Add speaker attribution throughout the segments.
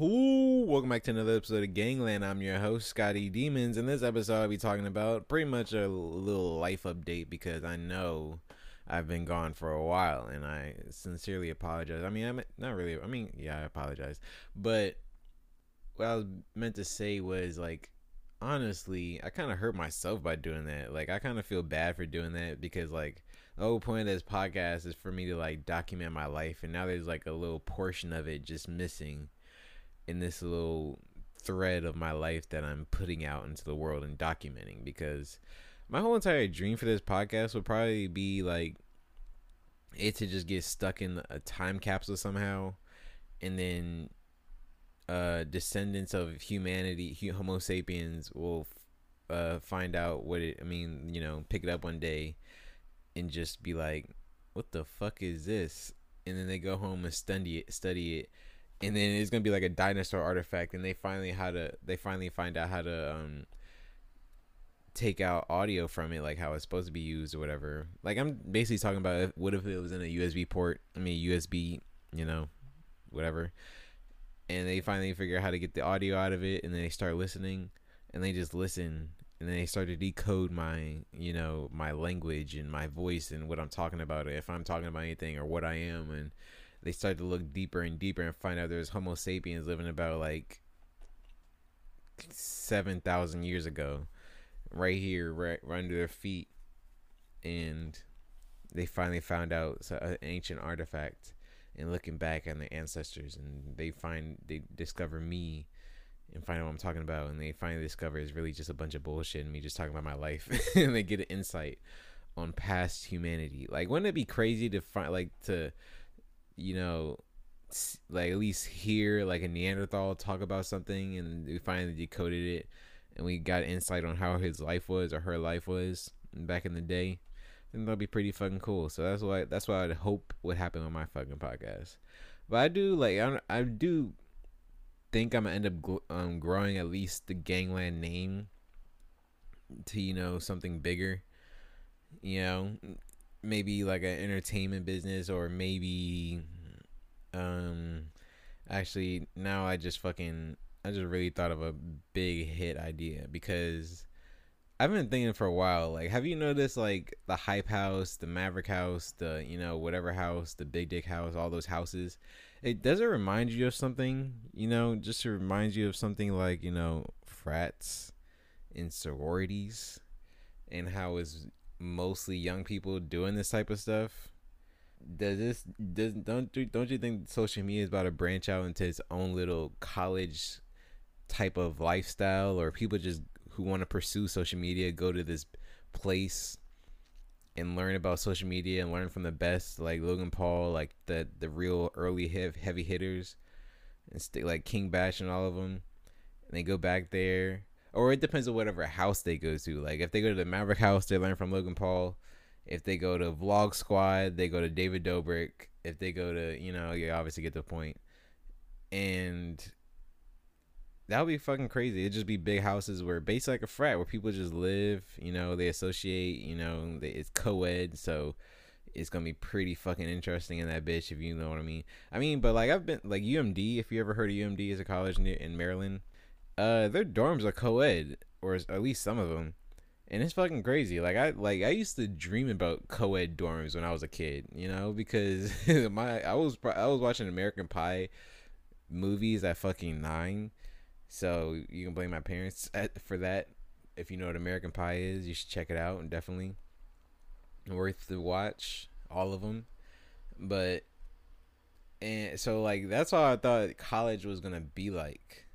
Speaker 1: Ooh, welcome back to another episode of Gangland. I'm your host, Scotty Demons. In this episode, I'll be talking about pretty much a little life update because I know I've been gone for a while and I sincerely apologize. I mean, I'm not really, I mean, yeah, I apologize. But what I was meant to say was like, honestly, I kind of hurt myself by doing that. Like, I kind of feel bad for doing that because, like, the whole point of this podcast is for me to like document my life, and now there's like a little portion of it just missing in this little thread of my life that I'm putting out into the world and documenting because my whole entire dream for this podcast would probably be like it to just get stuck in a time capsule somehow and then uh descendants of humanity homo sapiens will uh find out what it i mean you know pick it up one day and just be like what the fuck is this? And then they go home and study it study it and then it's gonna be like a dinosaur artifact, and they finally how to they finally find out how to um take out audio from it, like how it's supposed to be used or whatever. Like I'm basically talking about if, what if it was in a USB port? I mean USB, you know, whatever. And they finally figure out how to get the audio out of it, and then they start listening, and they just listen, and then they start to decode my, you know, my language and my voice and what I'm talking about, if I'm talking about anything or what I am, and they start to look deeper and deeper and find out there's Homo sapiens living about like seven thousand years ago, right here, right, right under their feet, and they finally found out uh, an ancient artifact. And looking back on their ancestors, and they find they discover me, and find out what I'm talking about, and they finally discover it's really just a bunch of bullshit and me just talking about my life, and they get an insight on past humanity. Like, wouldn't it be crazy to find like to you know, like at least hear like a Neanderthal talk about something, and we finally decoded it, and we got insight on how his life was or her life was back in the day. And that'll be pretty fucking cool. So that's why that's why I'd hope would happen on my fucking podcast. But I do like I, I do think I'm gonna end up um, growing at least the gangland name to you know something bigger. You know, maybe like an entertainment business or maybe um actually now I just fucking I just really thought of a big hit idea because I've been thinking for a while like have you noticed like the hype house, the Maverick house, the you know whatever house, the big dick house, all those houses? It does it remind you of something, you know, just to remind you of something like, you know, frats and sororities and how it's mostly young people doing this type of stuff does this does don't don't you think social media is about to branch out into its own little college type of lifestyle or people just who want to pursue social media go to this place and learn about social media and learn from the best like Logan Paul like the the real early heavy hitters and stay like King Bash and all of them and they go back there or it depends on whatever house they go to. Like if they go to the Maverick house, they learn from Logan Paul. If they go to Vlog Squad, they go to David Dobrik. If they go to, you know, you obviously get the point. And that would be fucking crazy. It'd just be big houses where basically like a frat where people just live, you know, they associate, you know, they, it's co ed, so it's gonna be pretty fucking interesting in that bitch if you know what I mean. I mean, but like I've been like UMD, if you ever heard of UMD as a college in Maryland, uh, their dorms are co-ed, or at least some of them, and it's fucking crazy. Like I like I used to dream about co-ed dorms when I was a kid, you know, because my I was I was watching American Pie movies at fucking nine, so you can blame my parents at, for that. If you know what American Pie is, you should check it out and definitely worth to watch all of them. But and so like that's all I thought college was gonna be like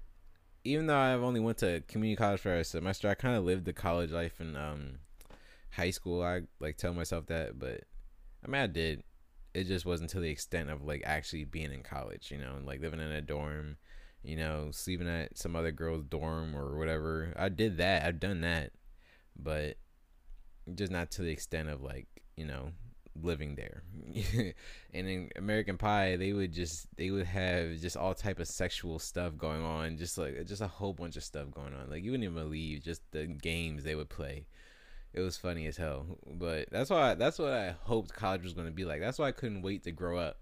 Speaker 1: even though I've only went to community college for a semester, I kind of lived the college life in um, high school. I like tell myself that, but I mean, I did. It just wasn't to the extent of like actually being in college, you know, and like living in a dorm, you know, sleeping at some other girl's dorm or whatever. I did that. I've done that, but just not to the extent of like you know living there. And in american pie they would just they would have just all type of sexual stuff going on just like just a whole bunch of stuff going on. Like you wouldn't even believe just the games they would play. It was funny as hell. But that's why that's what i hoped college was going to be like. That's why i couldn't wait to grow up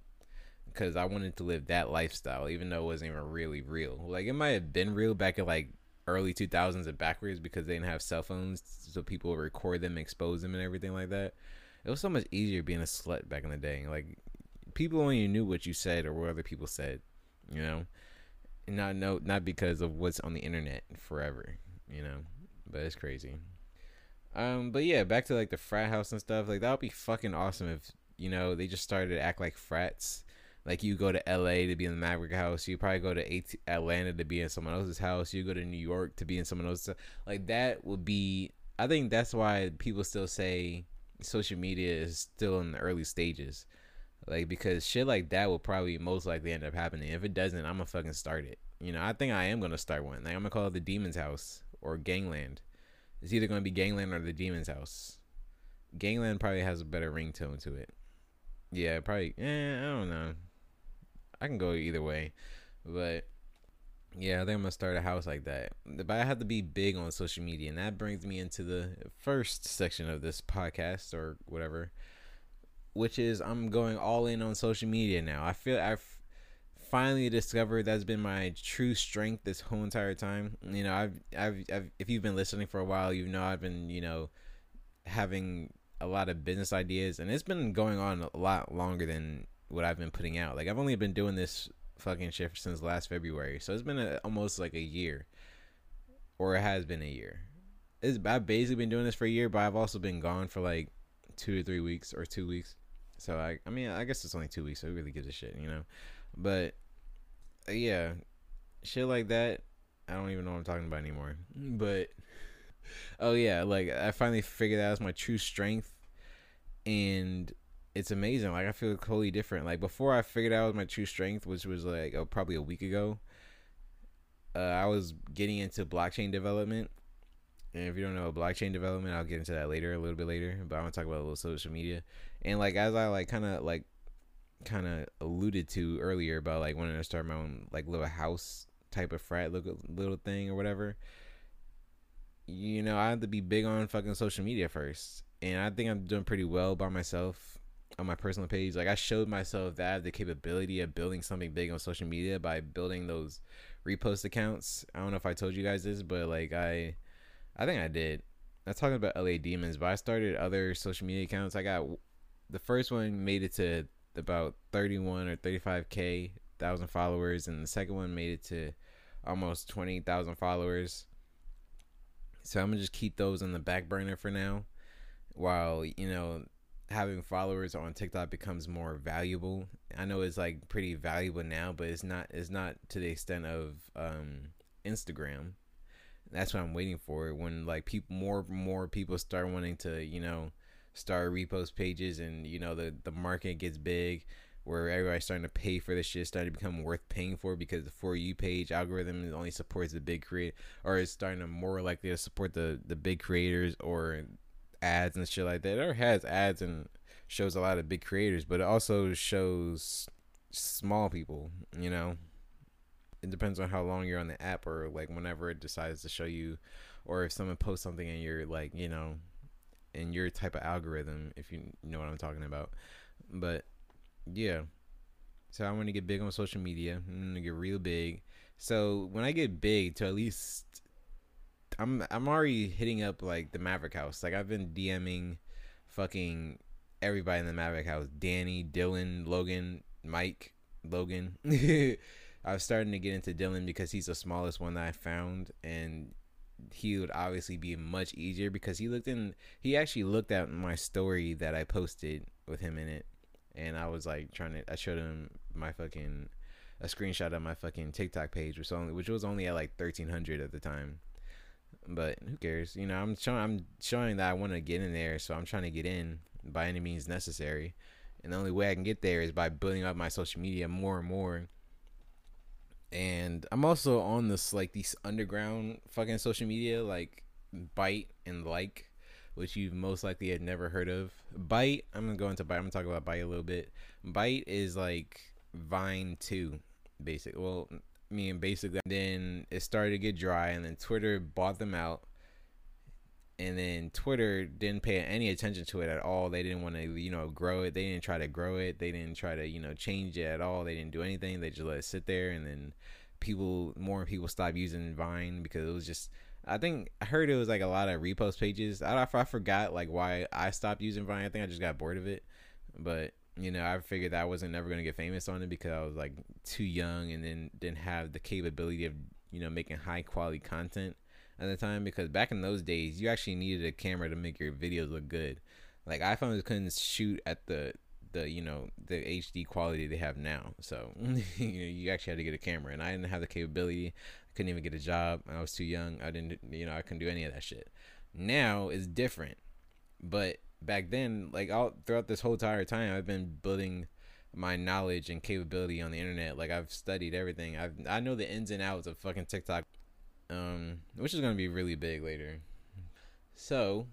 Speaker 1: because I wanted to live that lifestyle, even though it wasn't even really real. Like it might have been real back in like early 2000s and backwards because they didn't have cell phones, so people record them, expose them, and everything like that. It was so much easier being a slut back in the day. Like people only knew what you said or what other people said, you know, not know not because of what's on the internet forever, you know. But it's crazy. Um, but yeah, back to like the frat house and stuff. Like that would be fucking awesome if you know they just started to act like frats. Like you go to L.A. to be in the Maverick house, you probably go to AT- Atlanta to be in someone else's house. You go to New York to be in someone else's. Like that would be. I think that's why people still say social media is still in the early stages. Like because shit like that will probably most likely end up happening. If it doesn't, I'm gonna fucking start it. You know, I think I am gonna start one. Like I'm gonna call it the Demon's House or Gangland. It's either gonna be Gangland or the Demon's House. Gangland probably has a better ringtone to it. Yeah, probably. Eh, I don't know. I can go either way, but yeah, I think I'm gonna start a house like that. But I have to be big on social media, and that brings me into the first section of this podcast or whatever, which is I'm going all in on social media now. I feel I've finally discovered that's been my true strength this whole entire time. You know, I've, I've, I've if you've been listening for a while, you know I've been, you know, having a lot of business ideas, and it's been going on a lot longer than what I've been putting out. Like I've only been doing this fucking shit since last February, so it's been a, almost like a year, or it has been a year. It's I've basically been doing this for a year, but I've also been gone for like two or three weeks or two weeks. So I, I mean, I guess it's only two weeks, so really gives a shit, you know. But uh, yeah, shit like that. I don't even know what I'm talking about anymore. But oh yeah, like I finally figured out my true strength, and it's amazing. Like I feel totally different. Like before I figured out my true strength, which was like oh, probably a week ago. Uh, I was getting into blockchain development, and if you don't know blockchain development, I'll get into that later, a little bit later. But I want to talk about a little social media, and like as I like kind of like kind of alluded to earlier about like wanting to start my own like little house type of frat little, little thing or whatever. You know, I have to be big on fucking social media first, and I think I'm doing pretty well by myself on my personal page. Like I showed myself that I have the capability of building something big on social media by building those repost accounts. I don't know if I told you guys this, but like I, I think I did. I'm talking about LA Demons, but I started other social media accounts. I got the first one made it to about 31 or 35k thousand followers, and the second one made it to almost 20,000 followers. So I'm gonna just keep those on the back burner for now, while you know having followers on TikTok becomes more valuable. I know it's like pretty valuable now, but it's not it's not to the extent of um, Instagram. That's what I'm waiting for when like people more more people start wanting to you know start repost pages and you know the the market gets big where everybody's starting to pay for this shit starting to become worth paying for because the for you page algorithm only supports the big create or is starting to more likely to support the the big creators or ads and shit like that or has ads and shows a lot of big creators but it also shows small people you know it depends on how long you're on the app or like whenever it decides to show you or if someone posts something and you're like you know in your type of algorithm, if you know what I'm talking about. But yeah, so I want to get big on social media. I'm gonna get real big. So when I get big, to at least I'm I'm already hitting up like the Maverick House. Like I've been DMing fucking everybody in the Maverick House: Danny, Dylan, Logan, Mike, Logan. I was starting to get into Dylan because he's the smallest one that I found, and he would obviously be much easier because he looked in he actually looked at my story that I posted with him in it and I was like trying to I showed him my fucking a screenshot of my fucking TikTok page which only which was only at like 1300 at the time but who cares you know I'm showing I'm showing that I want to get in there so I'm trying to get in by any means necessary and the only way I can get there is by building up my social media more and more and I'm also on this like these underground fucking social media like Byte and like, which you most likely had never heard of. Byte, I'm gonna go into Byte. I'm gonna talk about Byte a little bit. Bite is like Vine two, basically. Well, I mean basically. Then it started to get dry, and then Twitter bought them out. and then Twitter didn't pay any attention to it at all. They didn't want to, you know, grow it. They didn't try to grow it. They didn't try to, you know, change it at all. They didn't do anything. They just let it sit there, and then people, more people stopped using Vine because it was just. I think I heard it was like a lot of repost pages. I, I forgot like why I stopped using Vine. I think I just got bored of it, but you know, I figured that I wasn't never gonna get famous on it because I was like too young and then didn't have the capability of you know making high quality content at the time. Because back in those days, you actually needed a camera to make your videos look good. Like iPhones couldn't shoot at the the you know the HD quality they have now. So you know you actually had to get a camera, and I didn't have the capability. I couldn't even get a job. I was too young. I didn't you know I couldn't do any of that shit. Now it's different, but back then, like all throughout this whole entire time, I've been building my knowledge and capability on the internet. Like I've studied everything. I've I know the ins and outs of fucking TikTok, um, which is gonna be really big later. So,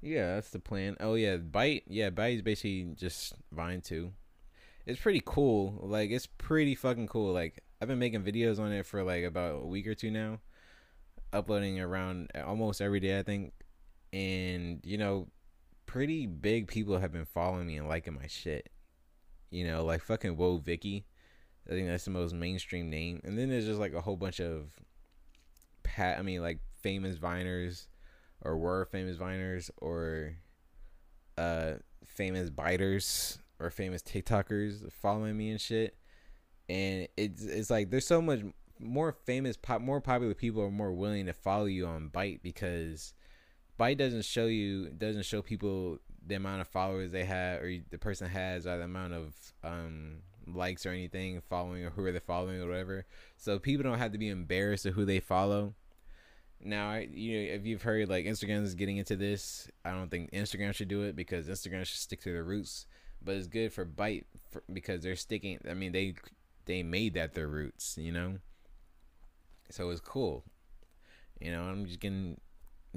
Speaker 1: yeah, that's the plan. Oh yeah, Byte. Yeah, Byte is basically just Vine too. It's pretty cool. Like it's pretty fucking cool. Like I've been making videos on it for like about a week or two now, uploading around almost every day I think. And you know, pretty big people have been following me and liking my shit. You know, like fucking Woah Vicky. I think that's the most mainstream name. And then there's just like a whole bunch of pat I mean like famous viners or were famous viners or uh famous biters or famous TikTokers following me and shit. And it's it's like there's so much more famous pop more popular people are more willing to follow you on Byte because Byte doesn't show you doesn't show people the amount of followers they have or the person has or the amount of um, likes or anything following or who are they following or whatever. So people don't have to be embarrassed of who they follow. Now, you know, if you've heard like Instagram is getting into this, I don't think Instagram should do it because Instagram should stick to their roots. But it's good for Byte for, because they're sticking. I mean, they they made that their roots, you know. So it's cool. You know, I'm just getting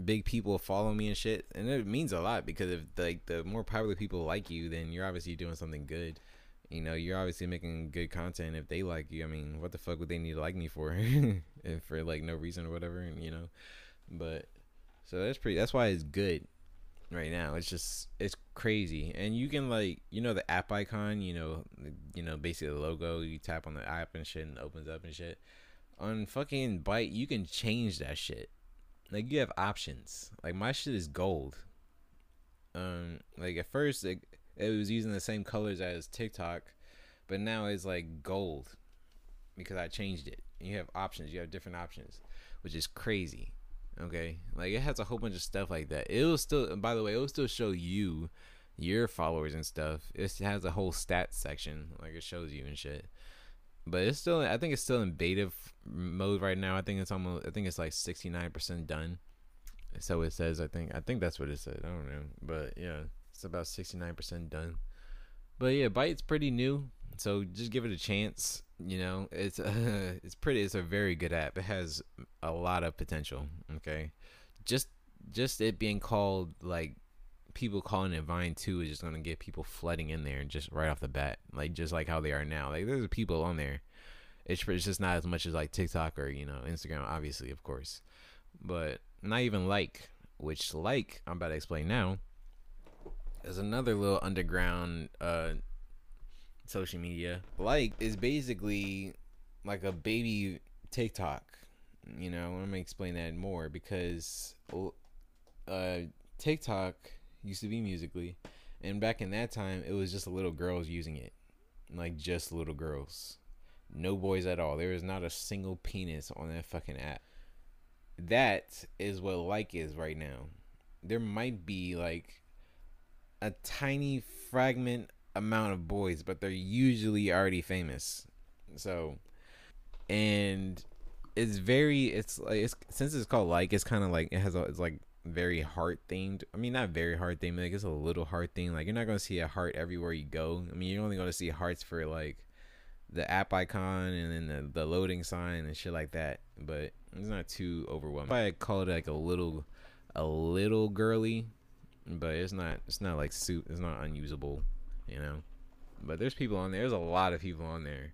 Speaker 1: big people follow me and shit, and it means a lot because if like the more popular people like you, then you're obviously doing something good. You know, you're obviously making good content. If they like you, I mean, what the fuck would they need to like me for? if for like no reason or whatever, And you know. But so that's pretty. That's why it's good right now. It's just it's crazy, and you can like you know the app icon. You know, you know basically the logo. You tap on the app and shit, and opens up and shit. On fucking Byte, you can change that shit like you have options. Like my shit is gold. Um, like at first it, it was using the same colors as TikTok, but now it's like gold because I changed it. You have options. You have different options, which is crazy. Okay, like it has a whole bunch of stuff like that. It'll still, by the way, it'll still show you your followers and stuff. It has a whole stats section, like it shows you and shit but it's still I think it's still in beta f- mode right now. I think it's almost I think it's like 69% done. So it says I think I think that's what it said. I don't know. But yeah, it's about 69% done. But yeah, Byte's pretty new. So just give it a chance, you know. It's uh, it's pretty it's a very good app. It has a lot of potential, okay? Just just it being called like people calling it Vine 2 is just going to get people flooding in there and just right off the bat. Like, just like how they are now. Like, there's people on there. It's, it's just not as much as like TikTok or, you know, Instagram, obviously, of course. But not even like, which like, I'm about to explain now, is another little underground uh, social media. Like is basically like a baby TikTok. You know, I'm gonna explain that more because uh, TikTok used to be Musical.ly, and back in that time, it was just little girls using it, like just little girls, no boys at all. There is not a single penis on that fucking app. That is what like is right now. There might be like a tiny fragment amount of boys, but they're usually already famous. So, and it's very it's like it's since it's called like it's kind of like it has a it's like very heart themed. I mean, not very heart themed. Like it's a little heart theme. Like you're not gonna see a heart everywhere you go. I mean, you're only gonna see hearts for like the app icon and then the, the loading sign and shit like that. But it's not too overwhelming. I call it like a little, a little girly, but it's not. It's not like suit. It's not unusable, you know. But there's people on there. There's a lot of people on there,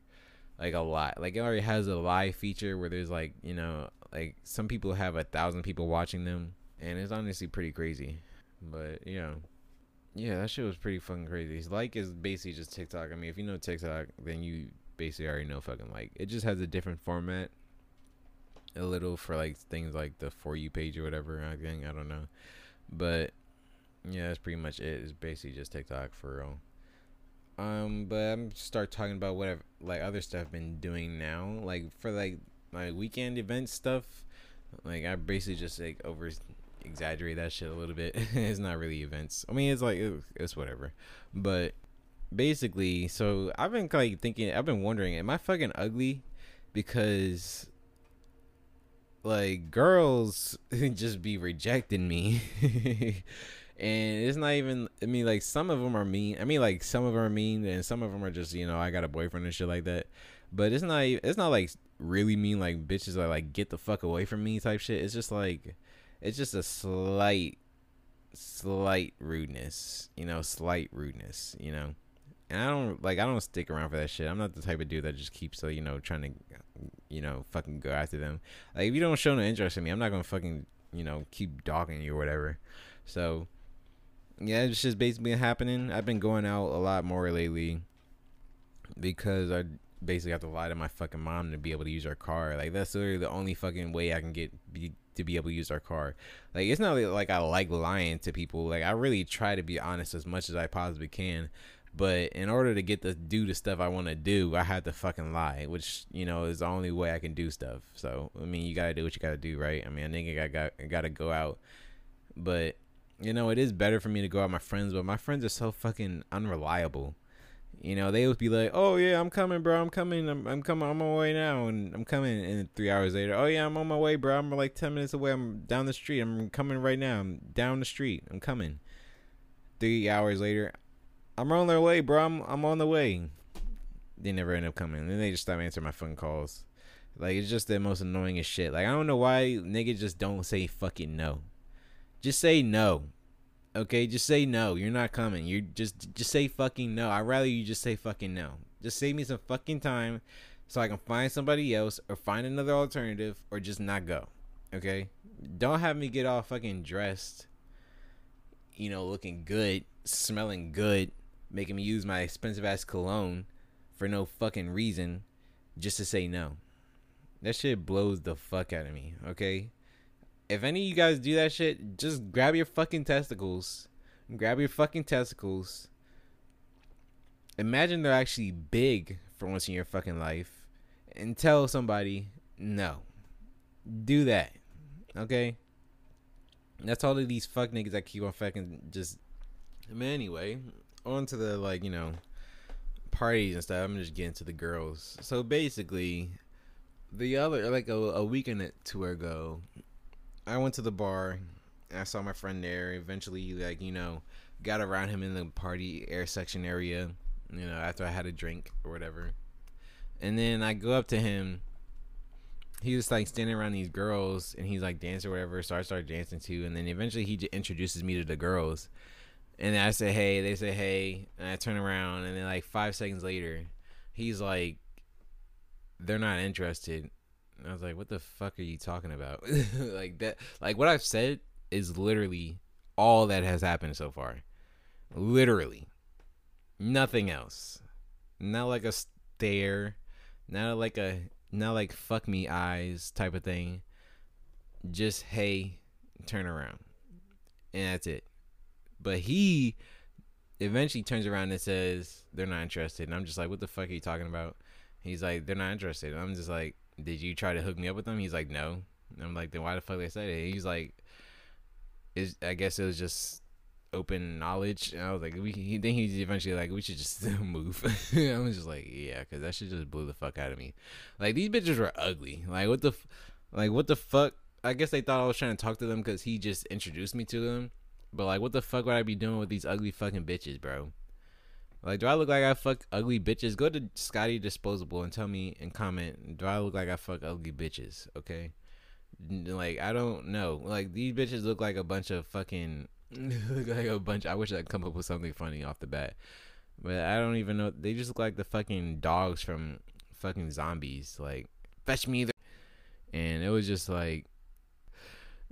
Speaker 1: like a lot. Like it already has a live feature where there's like you know like some people have a thousand people watching them and it's honestly pretty crazy. But you know, yeah, that shit was pretty fucking crazy. Like is basically just TikTok. I mean, if you know TikTok, then you basically already know fucking like. It just has a different format, a little for like things like the for you page or whatever. I think I don't know, but yeah, that's pretty much it. It's basically just TikTok for real. Um, but I'm start talking about whatever like other stuff I've been doing now. Like for like my weekend event stuff. Like I basically just like over exaggerate that shit a little bit. it's not really events. I mean, it's like it's whatever. But basically, so I've been like thinking. I've been wondering, am I fucking ugly? Because like girls just be rejecting me. and it's not even i mean like some of them are mean i mean like some of them are mean and some of them are just you know i got a boyfriend and shit like that but it's not it's not like really mean like bitches are like get the fuck away from me type shit it's just like it's just a slight slight rudeness you know slight rudeness you know? And i don't like i don't stick around for that shit. I'm not the type of dude that just keeps uh, you know trying to you know fucking go after them. Like if you don't show no interest in me i'm not gonna fucking you know keep dogging you or whatever. So yeah it's just basically happening. I've been going out a lot more lately because i basically have to lie to my fucking mom to be able to use our car. Like that's literally the only fucking way i can get be to be able to use our car. Like it's not like I like lying to people. Like I really try to be honest as much as I possibly can. But in order to get to do the stuff I want to do, I have to fucking lie, which you know is the only way I can do stuff. So I mean, you gotta do what you gotta do, right? I mean, I think I got gotta go out, but you know, it is better for me to go out with my friends. But my friends are so fucking unreliable. You know, they would be like, "Oh yeah, I'm coming, bro. I'm coming. I'm, I'm coming. I'm on my way now, and I'm coming." And three hours later, "Oh yeah, I'm on my way, bro. I'm like ten minutes away. I'm down the street. I'm coming right now. I'm down the street. I'm coming." Three hours later, I'm on their way, bro. I'm I'm on the way. They never end up coming. Then they just stop answering my phone calls. Like it's just the most annoying as shit. Like I don't know why niggas just don't say fucking no. Just say no. Okay, just say no. You're not coming. You just just say fucking no. I'd rather you just say fucking no. Just save me some fucking time so I can find somebody else or find another alternative or just not go. Okay? Don't have me get all fucking dressed, you know, looking good, smelling good, making me use my expensive ass cologne for no fucking reason just to say no. That shit blows the fuck out of me, okay? If any of you guys do that shit, just grab your fucking testicles. Grab your fucking testicles. Imagine they're actually big for once in your fucking life. And tell somebody, no. Do that. Okay? That's all of these fuck niggas that keep on fucking just. I mean, anyway, on to the, like, you know, parties and stuff. I'm just getting to the girls. So basically, the other, like, a, a weekend two ago, I went to the bar. And I saw my friend there. Eventually, like you know, got around him in the party air section area. You know, after I had a drink or whatever, and then I go up to him. He was like standing around these girls, and he's like dancing or whatever. So I started dancing too, and then eventually he introduces me to the girls, and I say hey. They say hey, and I turn around, and then like five seconds later, he's like, they're not interested I was like, what the fuck are you talking about? like that like what I've said is literally all that has happened so far. Literally. Nothing else. Not like a stare, not like a not like fuck me eyes type of thing. Just hey, turn around. And that's it. But he eventually turns around and says they're not interested. And I'm just like, what the fuck are you talking about? He's like, they're not interested. And I'm just like, did you try to hook me up with them? He's like, no. And I'm like, then why the fuck they said it? He's like, is I guess it was just open knowledge. And I was like, we. He, then he's eventually like, we should just move. I was just like, yeah, because that shit just blew the fuck out of me. Like these bitches were ugly. Like what the, like what the fuck? I guess they thought I was trying to talk to them because he just introduced me to them. But like, what the fuck would I be doing with these ugly fucking bitches, bro? Like, do I look like I fuck ugly bitches? Go to Scotty Disposable and tell me and comment. Do I look like I fuck ugly bitches? Okay. Like I don't know. Like these bitches look like a bunch of fucking look like a bunch. I wish I'd come up with something funny off the bat, but I don't even know. They just look like the fucking dogs from fucking zombies. Like fetch me, the-. and it was just like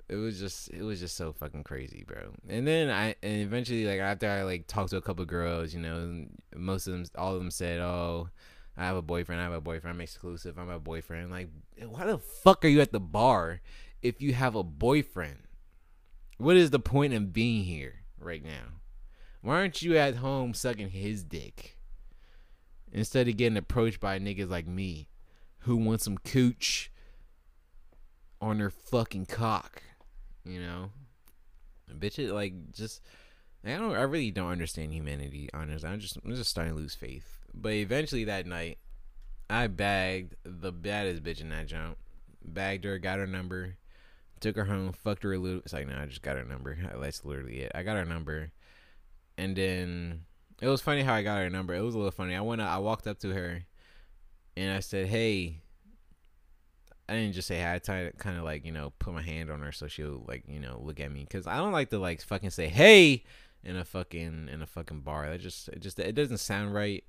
Speaker 1: it was just it was just so fucking crazy, bro. And then I and eventually like after I like talked to a couple girls, you know, most of them, all of them said, "Oh, I have a boyfriend. I have a boyfriend. I'm exclusive. I'm a boyfriend." Like, why the fuck are you at the bar if you have a boyfriend? What is the point of being here right now? Why aren't you at home sucking his dick instead of getting approached by niggas like me who want some cooch on their fucking cock? You know, bitches like just. I don't. I really don't understand humanity. Honestly, I'm just. I'm just starting to lose faith. But eventually that night, I bagged the baddest bitch in that jump. Bagged her, got her number, took her home, fucked her a little. It's like, no, I just got her number. That's literally it. I got her number, and then it was funny how I got her number. It was a little funny. I went, I walked up to her, and I said, "Hey." I didn't just say hi. I tried kind of like you know put my hand on her so she'll like you know look at me. Because I don't like to like fucking say hey! in a fucking in a fucking bar. That just it just it doesn't sound right.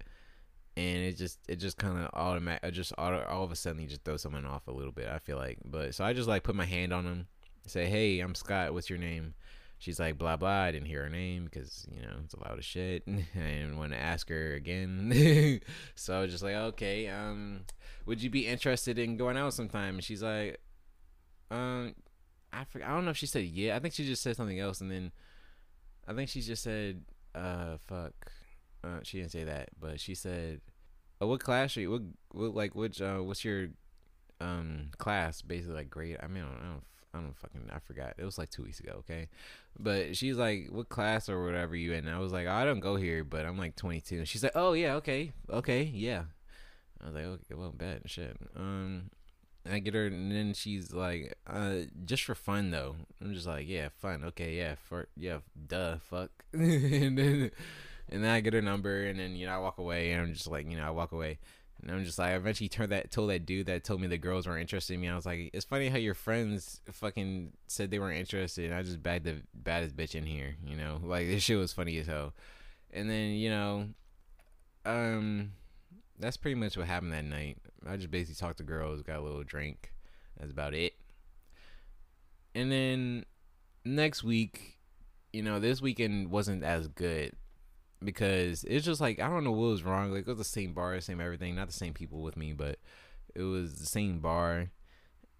Speaker 1: And it just it just kind of automatic I just auto, all of a sudden you just throw someone off a little bit i feel like. But so i just like put my hand on him say hey i'm scott. What's your name she's like blah blah i didn't hear her name because you know it's a lot of shit i didn't want to ask her again so i was just like okay um would you be interested in going out sometime and she's like um i i don't know if she said yeah i think she just said something else and then i think she just said uh fuck uh, she didn't say that, but she said, oh, "What class are you? What, what like which uh, what's your um class? Basically, like grade. I mean, I don't, I don't, I don't fucking, I forgot. It was like two weeks ago. Okay, but she's like, "What class or whatever you in?" And I was like, oh, "I don't go here, but I'm like 22." And she's like, "Oh yeah, okay, okay, yeah." I was like, "Okay, well, bad and shit." Um, I get her, and then she's like, uh, just for fun though. I'm just like, yeah, fun. Okay, yeah, for yeah, duh, fuck. and then and then I get her number, and then you know I walk away, and I'm just like, you know, I walk away, and I'm just like, I eventually turned that told that dude that told me the girls weren't interested in me. I was like, it's funny how your friends fucking said they weren't interested, and I just bagged the baddest bitch in here, you know, like this shit was funny as hell. And then you know, um, that's pretty much what happened that night. I just basically talked to girls, got a little drink. That's about it. And then next week, you know, this weekend wasn't as good because it's just like I don't know what was wrong. Like it was the same bar, same everything, not the same people with me, but it was the same bar,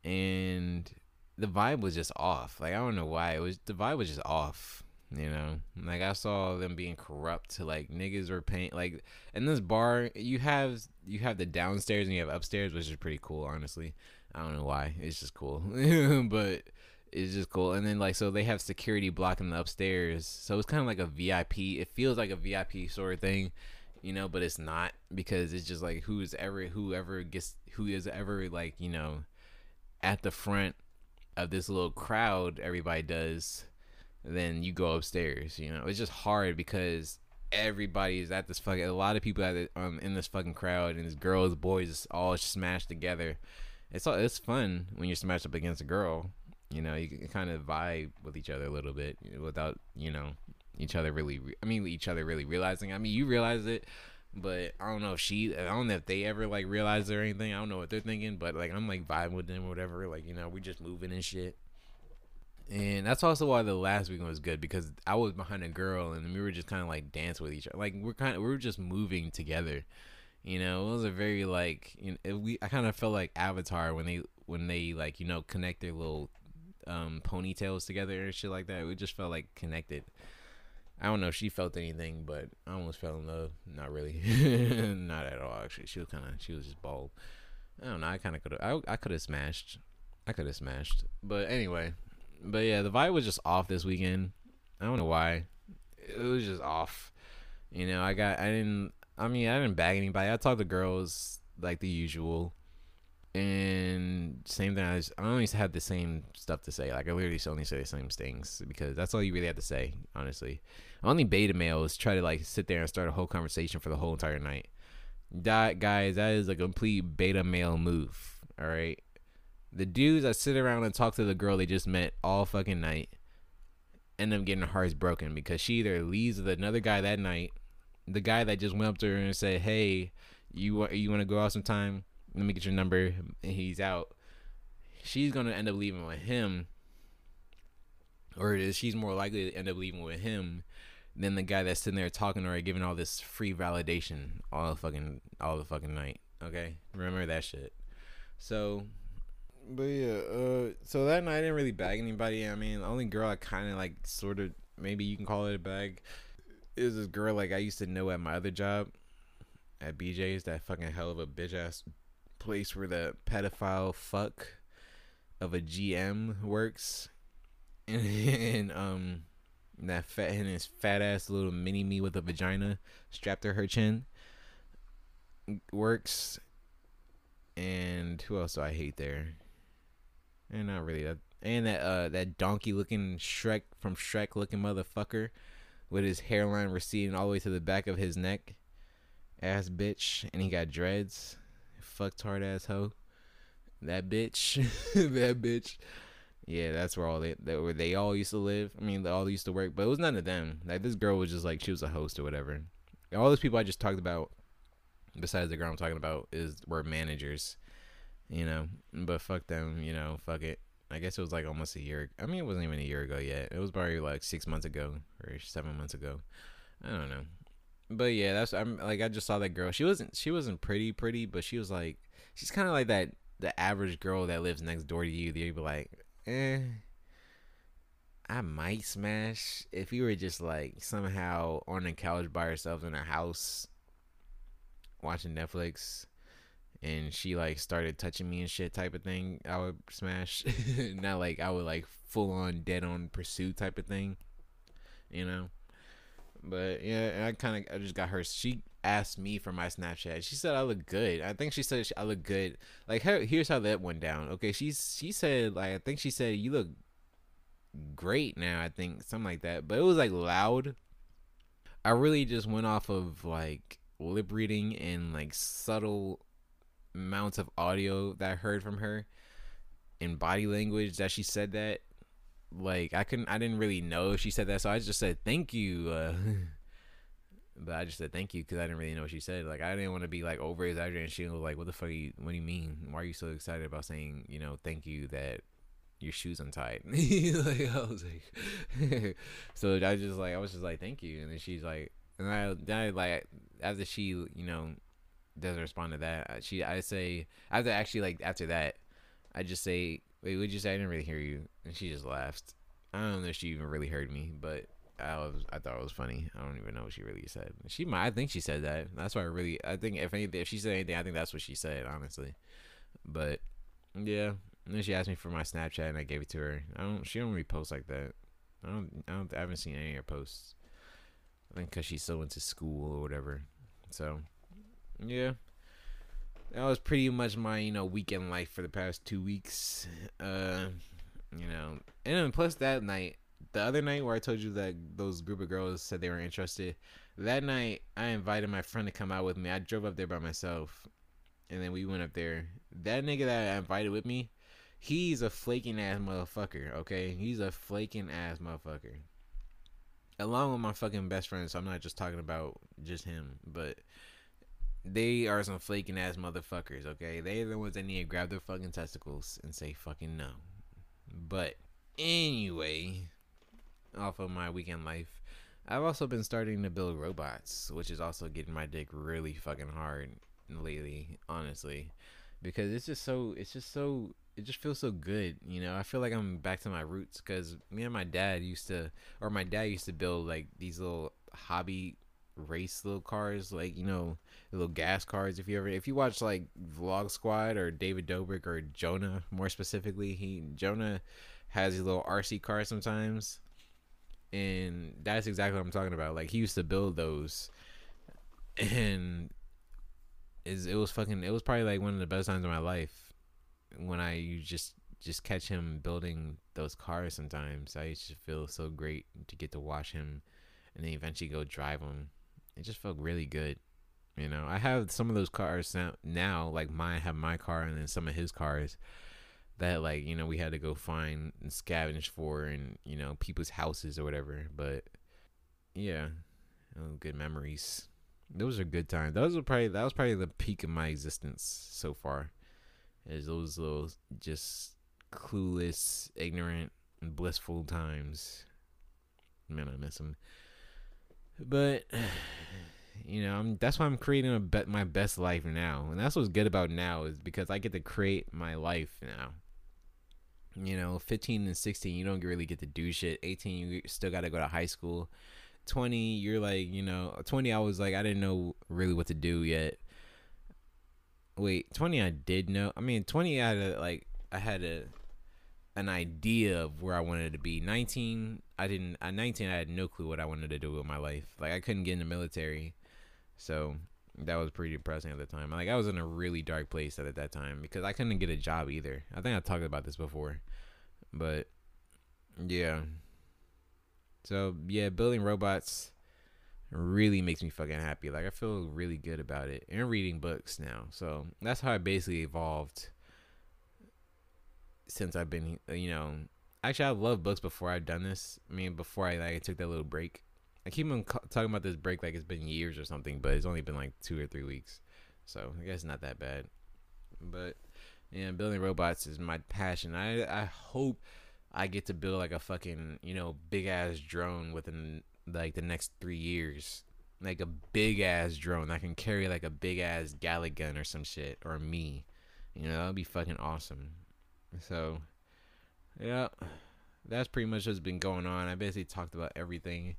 Speaker 1: and the vibe was just off. Like I don't know why it was. The vibe was just off. You know, like I saw them being corrupt. To like niggas were paying. Like in this bar, you have you have the downstairs and you have upstairs, which is pretty cool. Honestly, I don't know why. It's just cool, but it's just cool. And then like so they have security blocking the upstairs, so it's kind of like a VIP. It feels like a VIP sort of thing, you know, but it's not because it's just like who's ever whoever gets who is ever like you know at the front of this little crowd everybody does then you go upstairs you know it's just hard because everybody is at this fucking a lot of people at the, um in this fucking crowd and it's girls boys all smashed together it's all it's fun when you're smashed up against a girl you know, you can kind of vibe with each other a little bit without, you know, each other really. Re- I mean, each other really realizing. I mean, you realize it, but I don't know if she. I don't know if they ever like realize or anything. I don't know what they're thinking, but like I'm like vibing with them or whatever. Like you know, we just moving and shit. And that's also why the last weekend was good because I was behind a girl and we were just kind of like dance with each other. Like we're kind of we were just moving together. You know, it was a very like you know, we I kind of felt like Avatar when they when they like you know connect their little um, ponytails together and shit like that. We just felt like connected. I don't know if she felt anything, but I almost fell in love. Not really, not at all. Actually, she was kind of she was just bald. I don't know. I kind of could. I, I could have smashed. I could have smashed. But anyway, but yeah, the vibe was just off this weekend. I don't know why. It was just off. You know, I got. I didn't. I mean, I didn't bag anybody. I talked to girls like the usual and same thing. I, I always have the same stuff to say. Like I literally only say the same things because that's all you really have to say. Honestly, only beta males try to like sit there and start a whole conversation for the whole entire night. That guys, that is a complete beta male move. All right, the dudes that sit around and talk to the girl they just met all fucking night end up getting hearts broken because she either leaves with another guy that night, the guy that just went up to her and said, "Hey, you you want to go out sometime?" Let me get your number and he's out she's gonna end up leaving with him or is she's more likely to end up leaving with him than the guy that's sitting there talking to her, giving all this free validation all the fucking all the fucking night. Okay, remember that shit. So, but yeah, uh, so that night I didn't really bag anybody. I mean, the only girl I kind of like, sort of, maybe you can call it a bag, is this girl like I used to know at my other job at BJ's, that fucking hell of a bitch ass place where the pedophile fuck of a GM works, and, and um that fat and his fat ass little mini me with a vagina strapped to her chin works. And who else do I hate there? And not really that. And that uh that donkey looking Shrek from Shrek looking motherfucker with his hairline receding all the way to the back of his neck. Ass bitch. And he got dreads. Fucked hard ass hoe. That bitch. that bitch. Yeah, that's where all they, they where they all used to live. I mean, they all used to work, but it was none of them. Like this girl was just like she was a host or whatever. All those people I just talked about, besides the girl I'm talking about, is were managers. You know, but fuck them. You know, fuck it. I guess it was like almost a year. I mean, it wasn't even a year ago yet. It was probably like six months ago or seven months ago. I don't know. But yeah, that's I'm like I just saw that girl. She wasn't she wasn't pretty pretty, but she was like she's kind of like that the average girl that lives next door to you. They'd be like, eh, I might smash if you were just like somehow on the couch by yourself in a house watching Netflix and she like started touching me and shit type of thing, I would smash. Not like I would like full on dead on pursuit type of thing, you know. But yeah, I kind of I just got her. She asked me for my Snapchat. She said I look good. I think she said I look good. Like her, here's how that went down. Okay, she's she said like I think she said you look great now. I think something like that. But it was like loud. I really just went off of like lip reading and like subtle amounts of audio that I heard from her and body language that she said that. Like I couldn't, I didn't really know she said that, so I just said thank you. Uh, But I just said thank you because I didn't really know what she said. Like I didn't want to be like over exaggerating. She was like, "What the fuck? You, what do you mean? Why are you so excited about saying you know thank you that your shoes untied?" like I was like, so I just like I was just like thank you, and then she's like, and I then I like after she you know doesn't respond to that, she I say after actually like after that, I just say, "Wait, would you say I didn't really hear you?" And she just laughed. I don't know if she even really heard me, but I was I thought it was funny. I don't even know what she really said. She might I think she said that. That's why I really I think if anything if she said anything I think that's what she said honestly. But yeah, and then she asked me for my Snapchat and I gave it to her. I don't she don't really post like that. I don't I don't I haven't seen any of her posts. I think because she's so into school or whatever. So yeah, that was pretty much my you know weekend life for the past two weeks. Uh, you know, and then plus that night the other night where I told you that those group of girls said they were interested, that night I invited my friend to come out with me. I drove up there by myself, and then we went up there. That nigga that I invited with me, he's a flaking ass motherfucker. Okay, he's a flaking ass motherfucker. Along with my fucking best friend, so I'm not just talking about just him, but they are some flaking ass motherfuckers. Okay, they are the ones that need to grab their fucking testicles and say fucking no. But anyway, off of my weekend life. I've also been starting to build robots, which is also getting my dick really fucking hard lately, honestly, because it's just so it's just so it just feels so good, you know. I feel like I'm back to my roots because me and my dad used to, or my dad used to build like these little hobby race little cars, like you know, little gas cars. If you ever, if you watch like Vlog Squad or David Dobrik or Jonah, more specifically, he Jonah has these little RC cars sometimes and that's exactly what I'm talking about. Like he used to build those, and is it was fucking. It was probably like one of the best times of my life when I you just just catch him building those cars. Sometimes I used to feel so great to get to watch him, and then eventually go drive them. It just felt really good. You know, I have some of those cars now. Like mine, have my car, and then some of his cars that like you know we had to go find and scavenge for and you know people's houses or whatever but yeah oh, good memories those are good times those were probably that was probably the peak of my existence so far is those little just clueless ignorant and blissful times. Man, I miss him. But you know, I'm, that's why I'm creating be- my best life now, and that's what's good about now is because I get to create my life now. You know, 15 and 16, you don't really get to do shit. 18, you still got to go to high school. 20, you're like, you know, 20, I was like, I didn't know really what to do yet. Wait, 20, I did know. I mean, 20, I had a, like, I had a, an idea of where I wanted to be. 19, I didn't, at 19, I had no clue what I wanted to do with my life. Like, I couldn't get in the military. So, that was pretty depressing at the time. Like, I was in a really dark place at at that time because I couldn't get a job either. I think I talked about this before. But, yeah. So yeah, building robots really makes me fucking happy. Like I feel really good about it. And reading books now. So that's how I basically evolved since I've been uh, you know actually I love books before I've done this. I mean before I like took that little break. I keep on talking about this break like it's been years or something, but it's only been like 2 or 3 weeks. So, I guess not that bad. But yeah, building robots is my passion. I I hope I get to build like a fucking, you know, big ass drone within like the next three years. Like a big ass drone that can carry like a big ass Gatling gun or some shit. Or me. You know, that would be fucking awesome. So, yeah. That's pretty much what's been going on. I basically talked about everything.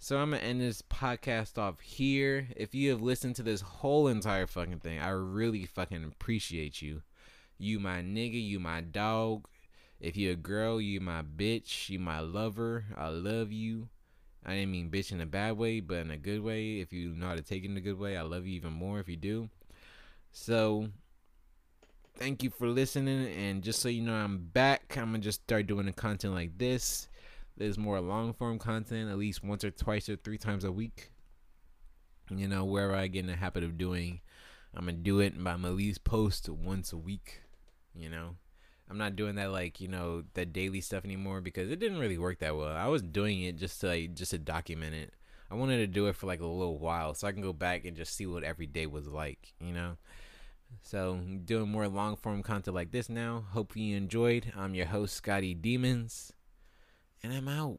Speaker 1: So I'm gonna end this podcast off here. If you have listened to this whole entire fucking thing, I really fucking appreciate you. You my nigga, you my dog. If you a girl, you my bitch, you my lover. I love you. I didn't mean bitch in a bad way, but in a good way. If you know how to take it in a good way, I love you even more if you do. So, thank you for listening. And just so you know, I'm back. I'm gonna just start doing the content like this. There's more long form content, at least once or twice or three times a week. You know, wherever I get in the habit of doing, I'm gonna do it. But I'm at least post once a week. You know. I'm not doing that like you know the daily stuff anymore because it didn't really work that well. I was doing it just to like just to document it. I wanted to do it for like a little while so I can go back and just see what every day was like, you know. So doing more long form content like this now. Hope you enjoyed. I'm your host Scotty Demons, and I'm out.